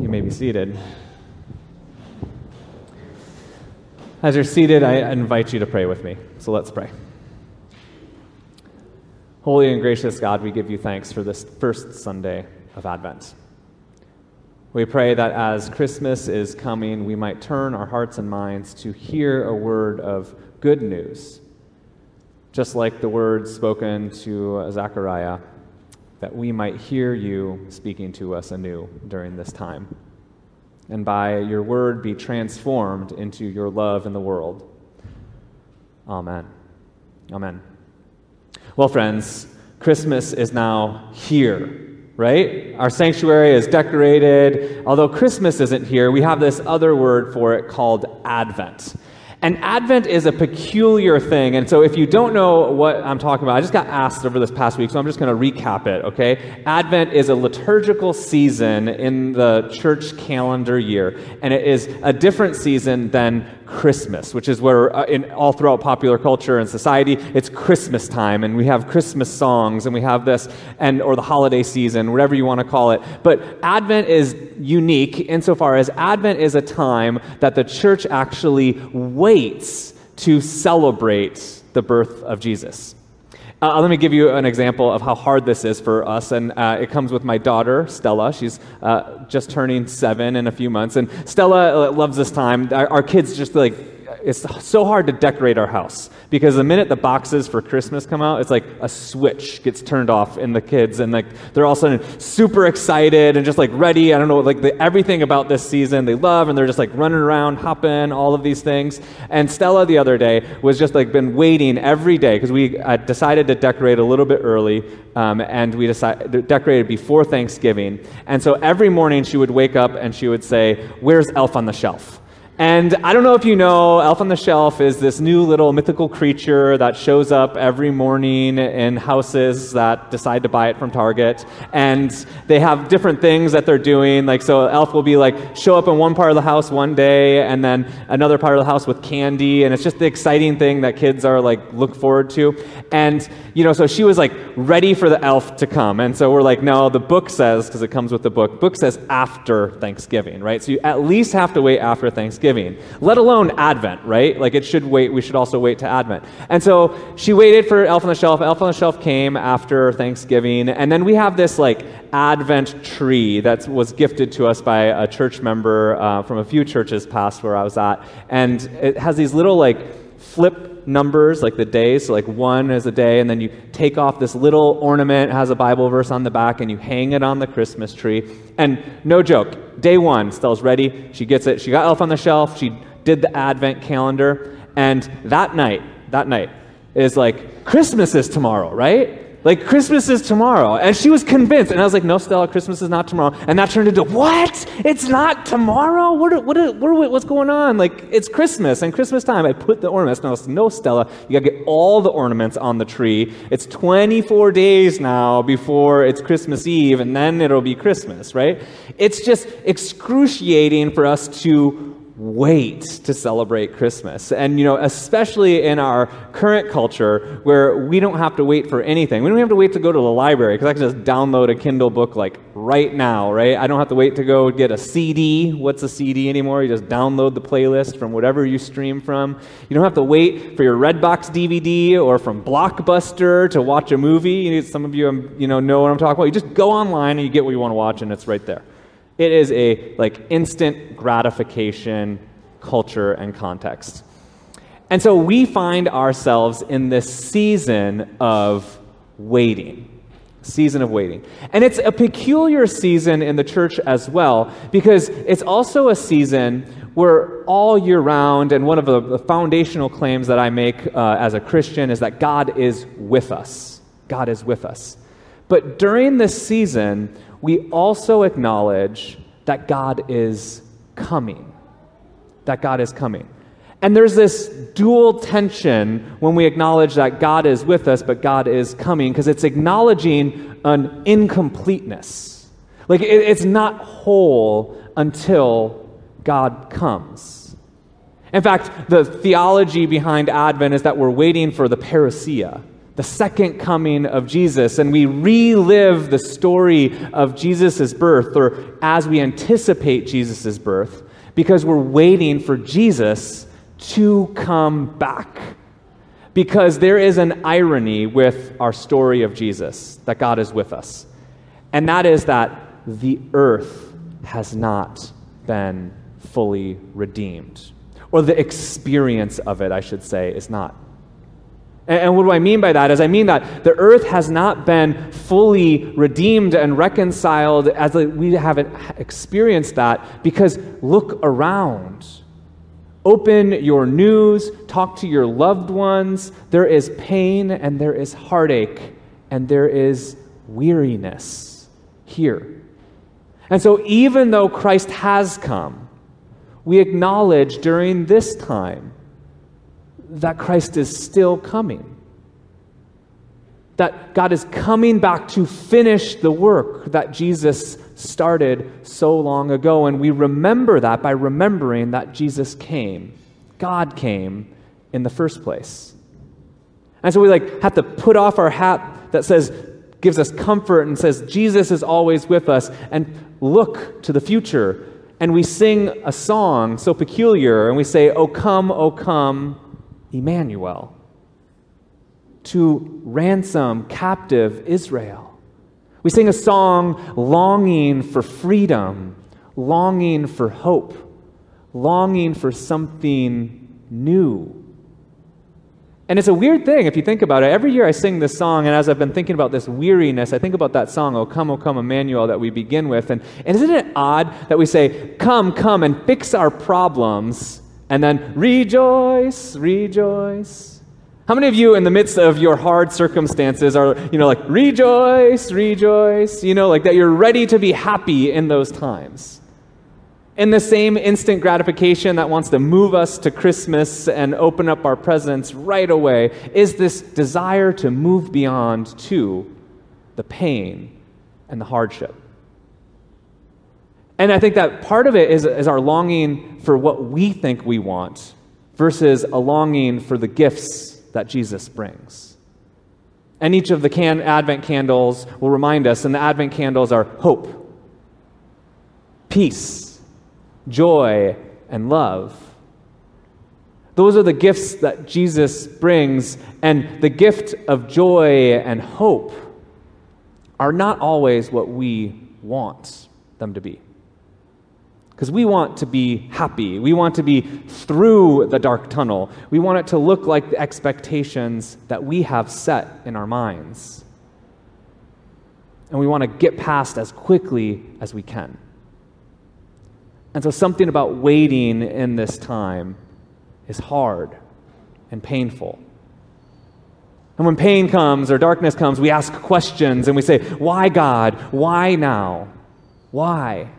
You may be seated. As you're seated, I invite you to pray with me. So let's pray. Holy and gracious God, we give you thanks for this first Sunday of Advent. We pray that as Christmas is coming, we might turn our hearts and minds to hear a word of good news, just like the words spoken to Zechariah that we might hear you speaking to us anew during this time. And by your word be transformed into your love in the world. Amen. Amen. Well, friends, Christmas is now here, right? Our sanctuary is decorated. Although Christmas isn't here, we have this other word for it called Advent. And Advent is a peculiar thing. And so, if you don't know what I'm talking about, I just got asked over this past week, so I'm just going to recap it, okay? Advent is a liturgical season in the church calendar year, and it is a different season than Christmas, which is where uh, in all throughout popular culture and society, it's Christmas time, and we have Christmas songs, and we have this, and or the holiday season, whatever you want to call it. But Advent is unique insofar as Advent is a time that the church actually waits to celebrate the birth of Jesus. Uh, let me give you an example of how hard this is for us. And uh, it comes with my daughter, Stella. She's uh, just turning seven in a few months. And Stella uh, loves this time. Our, our kids just like it's so hard to decorate our house because the minute the boxes for Christmas come out, it's like a switch gets turned off in the kids, and like they're all of a sudden super excited and just like ready. I don't know, like the, everything about this season they love, and they're just like running around, hopping, all of these things. And Stella the other day was just like been waiting every day because we uh, decided to decorate a little bit early, um, and we decided decorated before Thanksgiving. And so every morning she would wake up and she would say, "Where's Elf on the Shelf?" And I don't know if you know, Elf on the Shelf is this new little mythical creature that shows up every morning in houses that decide to buy it from Target. And they have different things that they're doing. Like, so Elf will be like, show up in one part of the house one day, and then another part of the house with candy. And it's just the exciting thing that kids are like, look forward to. And, you know, so she was like ready for the elf to come. And so we're like, no, the book says, because it comes with the book, book says after Thanksgiving, right? So you at least have to wait after Thanksgiving Thanksgiving, let alone Advent, right? Like it should wait, we should also wait to Advent. And so she waited for Elf on the Shelf. Elf on the Shelf came after Thanksgiving. And then we have this like Advent tree that was gifted to us by a church member uh, from a few churches past where I was at. And it has these little like flip numbers, like the days. So, like one is a day, and then you take off this little ornament, has a Bible verse on the back, and you hang it on the Christmas tree. And no joke, day one, Stella's ready. She gets it. She got Elf on the Shelf. She did the Advent calendar. And that night, that night is like, Christmas is tomorrow, right? Like, Christmas is tomorrow. And she was convinced. And I was like, no, Stella, Christmas is not tomorrow. And that turned into, what? It's not tomorrow? What, what, what, what's going on? Like, it's Christmas and Christmas time. I put the ornaments. No, I was like, no, Stella, you got to get all the ornaments on the tree. It's 24 days now before it's Christmas Eve, and then it'll be Christmas, right? It's just excruciating for us to wait to celebrate Christmas. And, you know, especially in our current culture where we don't have to wait for anything. We don't have to wait to go to the library because I can just download a Kindle book like right now, right? I don't have to wait to go get a CD. What's a CD anymore? You just download the playlist from whatever you stream from. You don't have to wait for your Redbox DVD or from Blockbuster to watch a movie. Some of you, um, you know, know what I'm talking about. You just go online and you get what you want to watch and it's right there. It is a like instant gratification culture and context. And so we find ourselves in this season of waiting. Season of waiting. And it's a peculiar season in the church as well because it's also a season where all year round, and one of the, foundational claims that I make uh, as a Christian is that God is with us. God is with us. But during this season, we also acknowledge that God is coming. That God is coming. And there's this dual tension when we acknowledge that God is with us, but God is coming, because it's acknowledging an incompleteness. Like it, it's not whole until God comes. In fact, the theology behind Advent is that we're waiting for the parousia, the second coming of Jesus, and we relive the story of Jesus' birth, or as we anticipate Jesus' birth, because we're waiting for Jesus to come back. Because there is an irony with our story of Jesus that God is with us, and that is that the earth has not been fully redeemed, or the experience of it, I should say, is not. And, what do I mean by that? Is I mean that the earth has not been fully redeemed and reconciled as we haven't experienced that because look around. Open your news, talk to your loved ones. There is pain and there is heartache and there is weariness here. And so, even though Christ has come, we acknowledge during this time that Christ is still coming. That God is coming back to finish the work that Jesus started so long ago. And we remember that by remembering that Jesus came. God came in the first place. And so we like have to put off our hat that says, gives us comfort and says, Jesus is always with us, and look to the future. And we sing a song so peculiar, and we say, O come, O come, Emmanuel, to ransom captive Israel. We sing a song longing for freedom, longing for hope, longing for something new. And it's a weird thing if you think about it. Every year I sing this song, and as I've been thinking about this weariness, I think about that song, O Come, O Come, Emmanuel, that we begin with. And, and isn't it odd that we say, Come, come, and fix our problems, and then rejoice, rejoice. How many of you, in the midst of your hard circumstances, are, you know, like, rejoice, rejoice, you know, like that you're ready to be happy in those times? In the same instant gratification that wants to move us to Christmas and open up our presents right away is this desire to move beyond to the pain and the hardship. And I think that part of it is, is our longing for what we think we want versus a longing for the gifts that Jesus brings. And each of the can- Advent candles will remind us, and the Advent candles are hope, peace, joy, and love. Those are the gifts that Jesus brings, and the gift of joy and hope are not always what we want them to be. Because we want to be happy. We want to be through the dark tunnel. We want it to look like the expectations that we have set in our minds. And we want to get past as quickly as we can. And so, something about waiting in this time is hard and painful. And when pain comes or darkness comes, we ask questions and we say, Why, God? Why now? Why?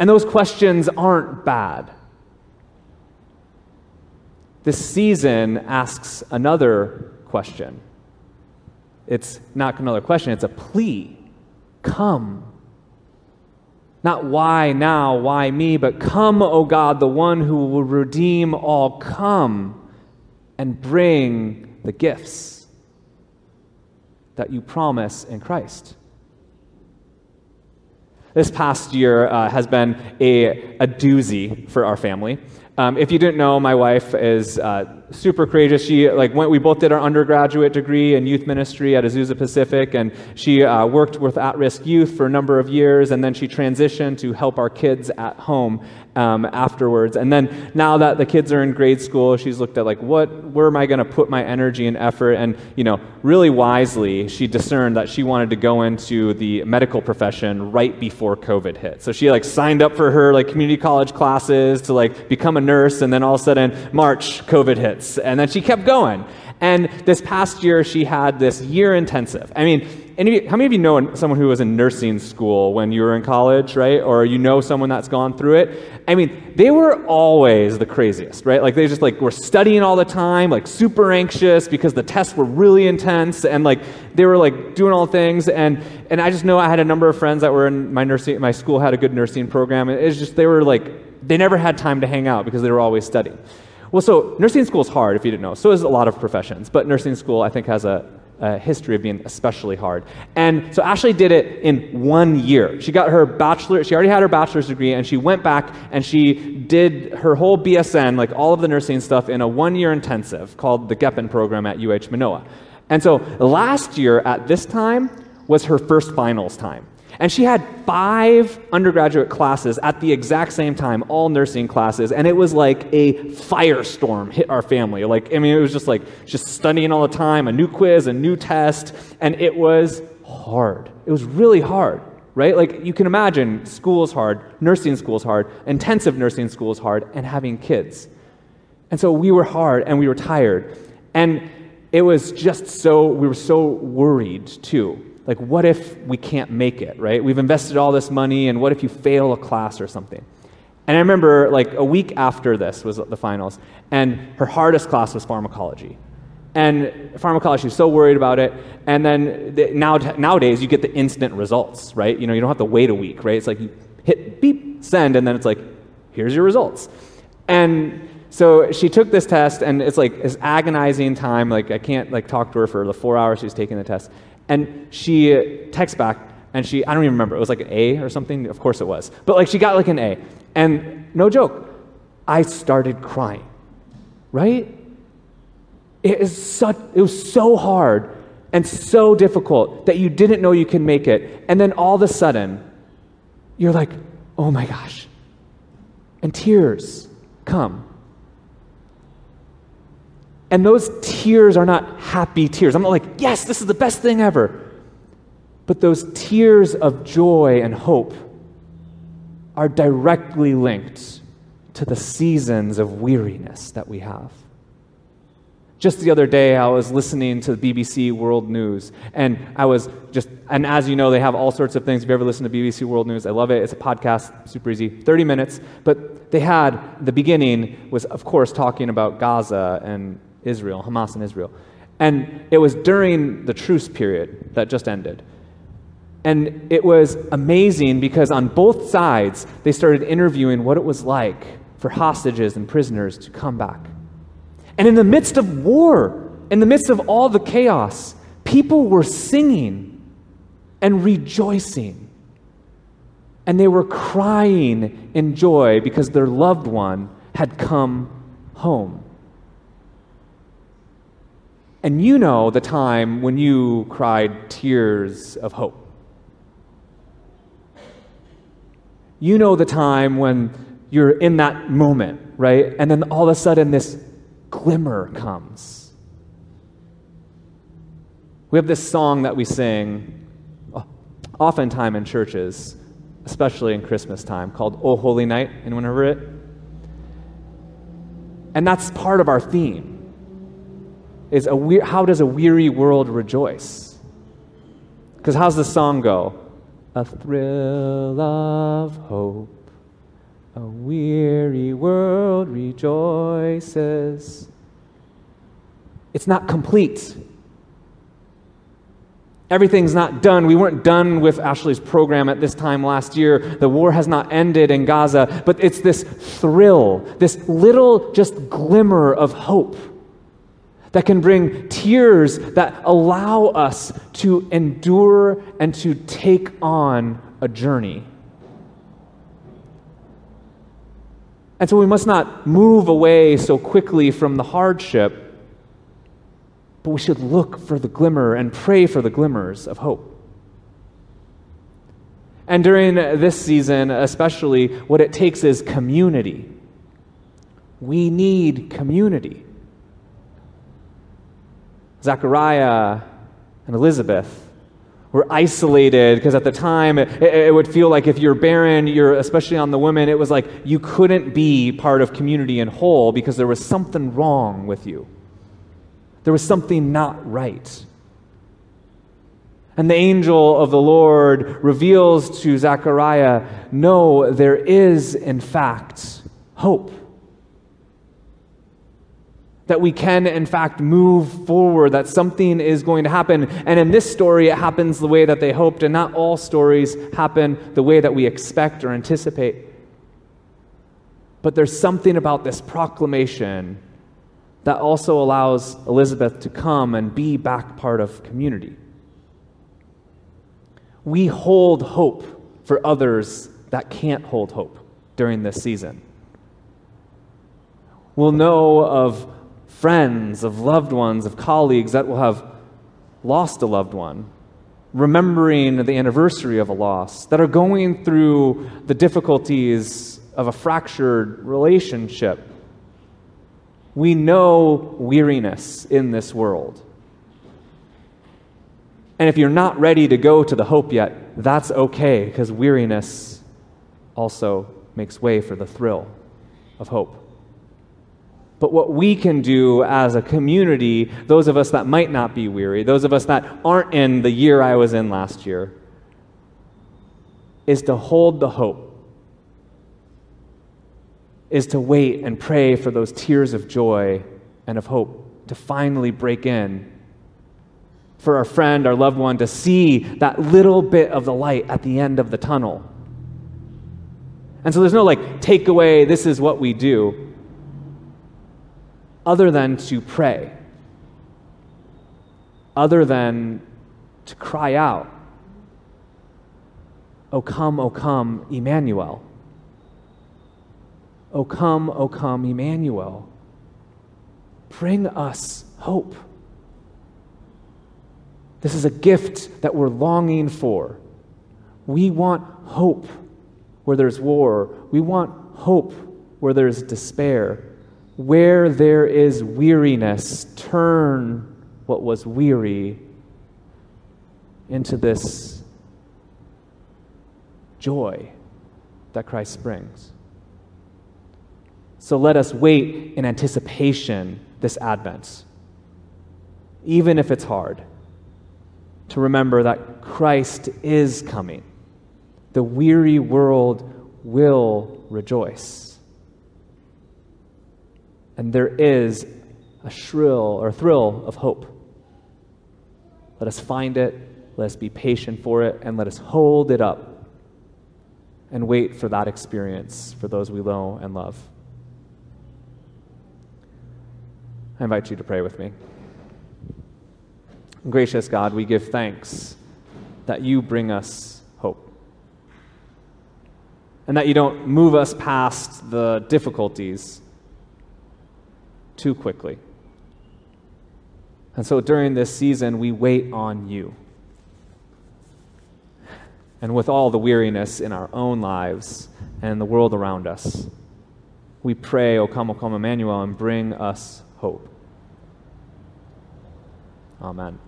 And those questions aren't bad. This season asks another question. It's not another question, it's a plea. Come. Not why now, why me, but come, O God, the one who will redeem all. Come and bring the gifts that you promise in Christ. This past year uh, has been a, a doozy for our family. Um, if you didn't know, my wife is uh, super courageous. She like went, we both did our undergraduate degree in youth ministry at Azusa Pacific, and she uh, worked with at-risk youth for a number of years, and then she transitioned to help our kids at home um, afterwards. And then now that the kids are in grade school, she's looked at like what, where am I going to put my energy and effort? And you know, really wisely, she discerned that she wanted to go into the medical profession right before COVID hit. So she like signed up for her like community college classes to like become a nurse, and then all of a sudden March COVID hit minutes. And then she kept going. And this past year, she had this year intensive. I mean, any, how many of you know someone who was in nursing school when you were in college, right? Or you know someone that's gone through it? I mean, they were always the craziest, right? Like they just like were studying all the time, like super anxious because the tests were really intense, and like they were like doing all things. And and I just know I had a number of friends that were in my nursing. My school had a good nursing program. It's just they were like they never had time to hang out because they were always studying. Well, so nursing school is hard, if you didn't know. So is a lot of professions, but nursing school, I think, has a, a history of being especially hard. And so Ashley did it in one year. She got her bachelor, she already had her bachelor's degree, and she went back and she did her whole BSN, like all of the nursing stuff, in a one year intensive called the Gepin program at UH Manoa. And so last year at this time was her first finals time. And she had five undergraduate classes at the exact same time, all nursing classes, and it was like a firestorm hit our family. Like, I mean, it was just like just studying all the time, a new quiz, a new test, and it was hard. It was really hard, right? Like, you can imagine school is hard, nursing school is hard, intensive nursing school is hard, and having kids. And so we were hard and we were tired. And it was just so, we were so worried too like, what if we can't make it, right? We've invested all this money, and what if you fail a class or something? And I remember, like, a week after this was the finals, and her hardest class was pharmacology. And pharmacology was so worried about it. And then the, now, nowadays, you get the instant results, right? You know, you don't have to wait a week, right? It's like you hit beep, send, and then it's like, here's your results. And so she took this test, and it's like this agonizing time. Like I can't like talk to her for the four hours she's taking the test. And she texts back, and she, I don't even remember, it was like an A or something. Of course it was. But like she got like an A. And no joke, I started crying, right? It, is such, it was so hard and so difficult that you didn't know you can make it. And then all of a sudden, you're like, oh my gosh. And tears come. And those tears are not happy tears. I'm not like, yes, this is the best thing ever. But those tears of joy and hope are directly linked to the seasons of weariness that we have. Just the other day, I was listening to the BBC World News, and I was just, and as you know, they have all sorts of things. If you ever listen to BBC World News, I love it. It's a podcast, super easy, 30 minutes. But they had, the beginning was, of course, talking about Gaza and Israel, Hamas and Israel. And it was during the truce period that just ended. And it was amazing because on both sides, they started interviewing what it was like for hostages and prisoners to come back. And in the midst of war, in the midst of all the chaos, people were singing and rejoicing. And they were crying in joy because their loved one had come home. And you know the time when you cried tears of hope. You know the time when you're in that moment, right? And then all of a sudden this glimmer comes. We have this song that we sing uh, oftentimes in churches, especially in Christmas time, called Oh Holy Night. Anyone heard it? And that's part of our theme is a we- how does a weary world rejoice? Because how's the song go? A thrill of hope, a weary world rejoices. It's not complete. Everything's not done. We weren't done with Ashley's program at this time last year. The war has not ended in Gaza, but it's this thrill, this little just glimmer of hope that can bring tears that allow us to endure and to take on a journey. And so we must not move away so quickly from the hardship, but we should look for the glimmer and pray for the glimmers of hope. And during this season, especially, what it takes is community. We need community. Zechariah and Elizabeth were isolated because at the time it, it, would feel like if you're barren, you're especially on the women, it was like you couldn't be part of community and whole because there was something wrong with you. There was something not right. And the angel of the Lord reveals to Zechariah no, there is, in fact, hope that we can, in fact, move forward, that something is going to happen. And in this story, it happens the way that they hoped, and not all stories happen the way that we expect or anticipate. But there's something about this proclamation that also allows Elizabeth to come and be back part of community. We hold hope for others that can't hold hope during this season. We'll know of friends, of loved ones, of colleagues that will have lost a loved one, remembering the anniversary of a loss, that are going through the difficulties of a fractured relationship. We know weariness in this world. And if you're not ready to go to the hope yet, that's okay, because weariness also makes way for the thrill of hope. But what we can do as a community, those of us that might not be weary, those of us that aren't in the year I was in last year, is to hold the hope, is to wait and pray for those tears of joy and of hope to finally break in for our friend, our loved one, to see that little bit of the light at the end of the tunnel. And so there's no like takeaway, this is what we do, other than to pray, other than to cry out, O come, O come, Emmanuel. O come, O come, Emmanuel. Bring us hope. This is a gift that we're longing for. We want hope where there's war. We want hope where there's despair. Where there is weariness, turn what was weary into this joy that Christ brings. So let us wait in anticipation this Advent, even if it's hard to remember that Christ is coming. The weary world will rejoice. And there is a shrill or thrill of hope. Let us find it, let us be patient for it, and let us hold it up and wait for that experience for those we know and love. I invite you to pray with me. Gracious God, we give thanks that you bring us hope. And that you don't move us past the difficulties too quickly. And so during this season, we wait on you. And with all the weariness in our own lives and the world around us, we pray, O come, O come, Emmanuel, and bring us hope. Amen.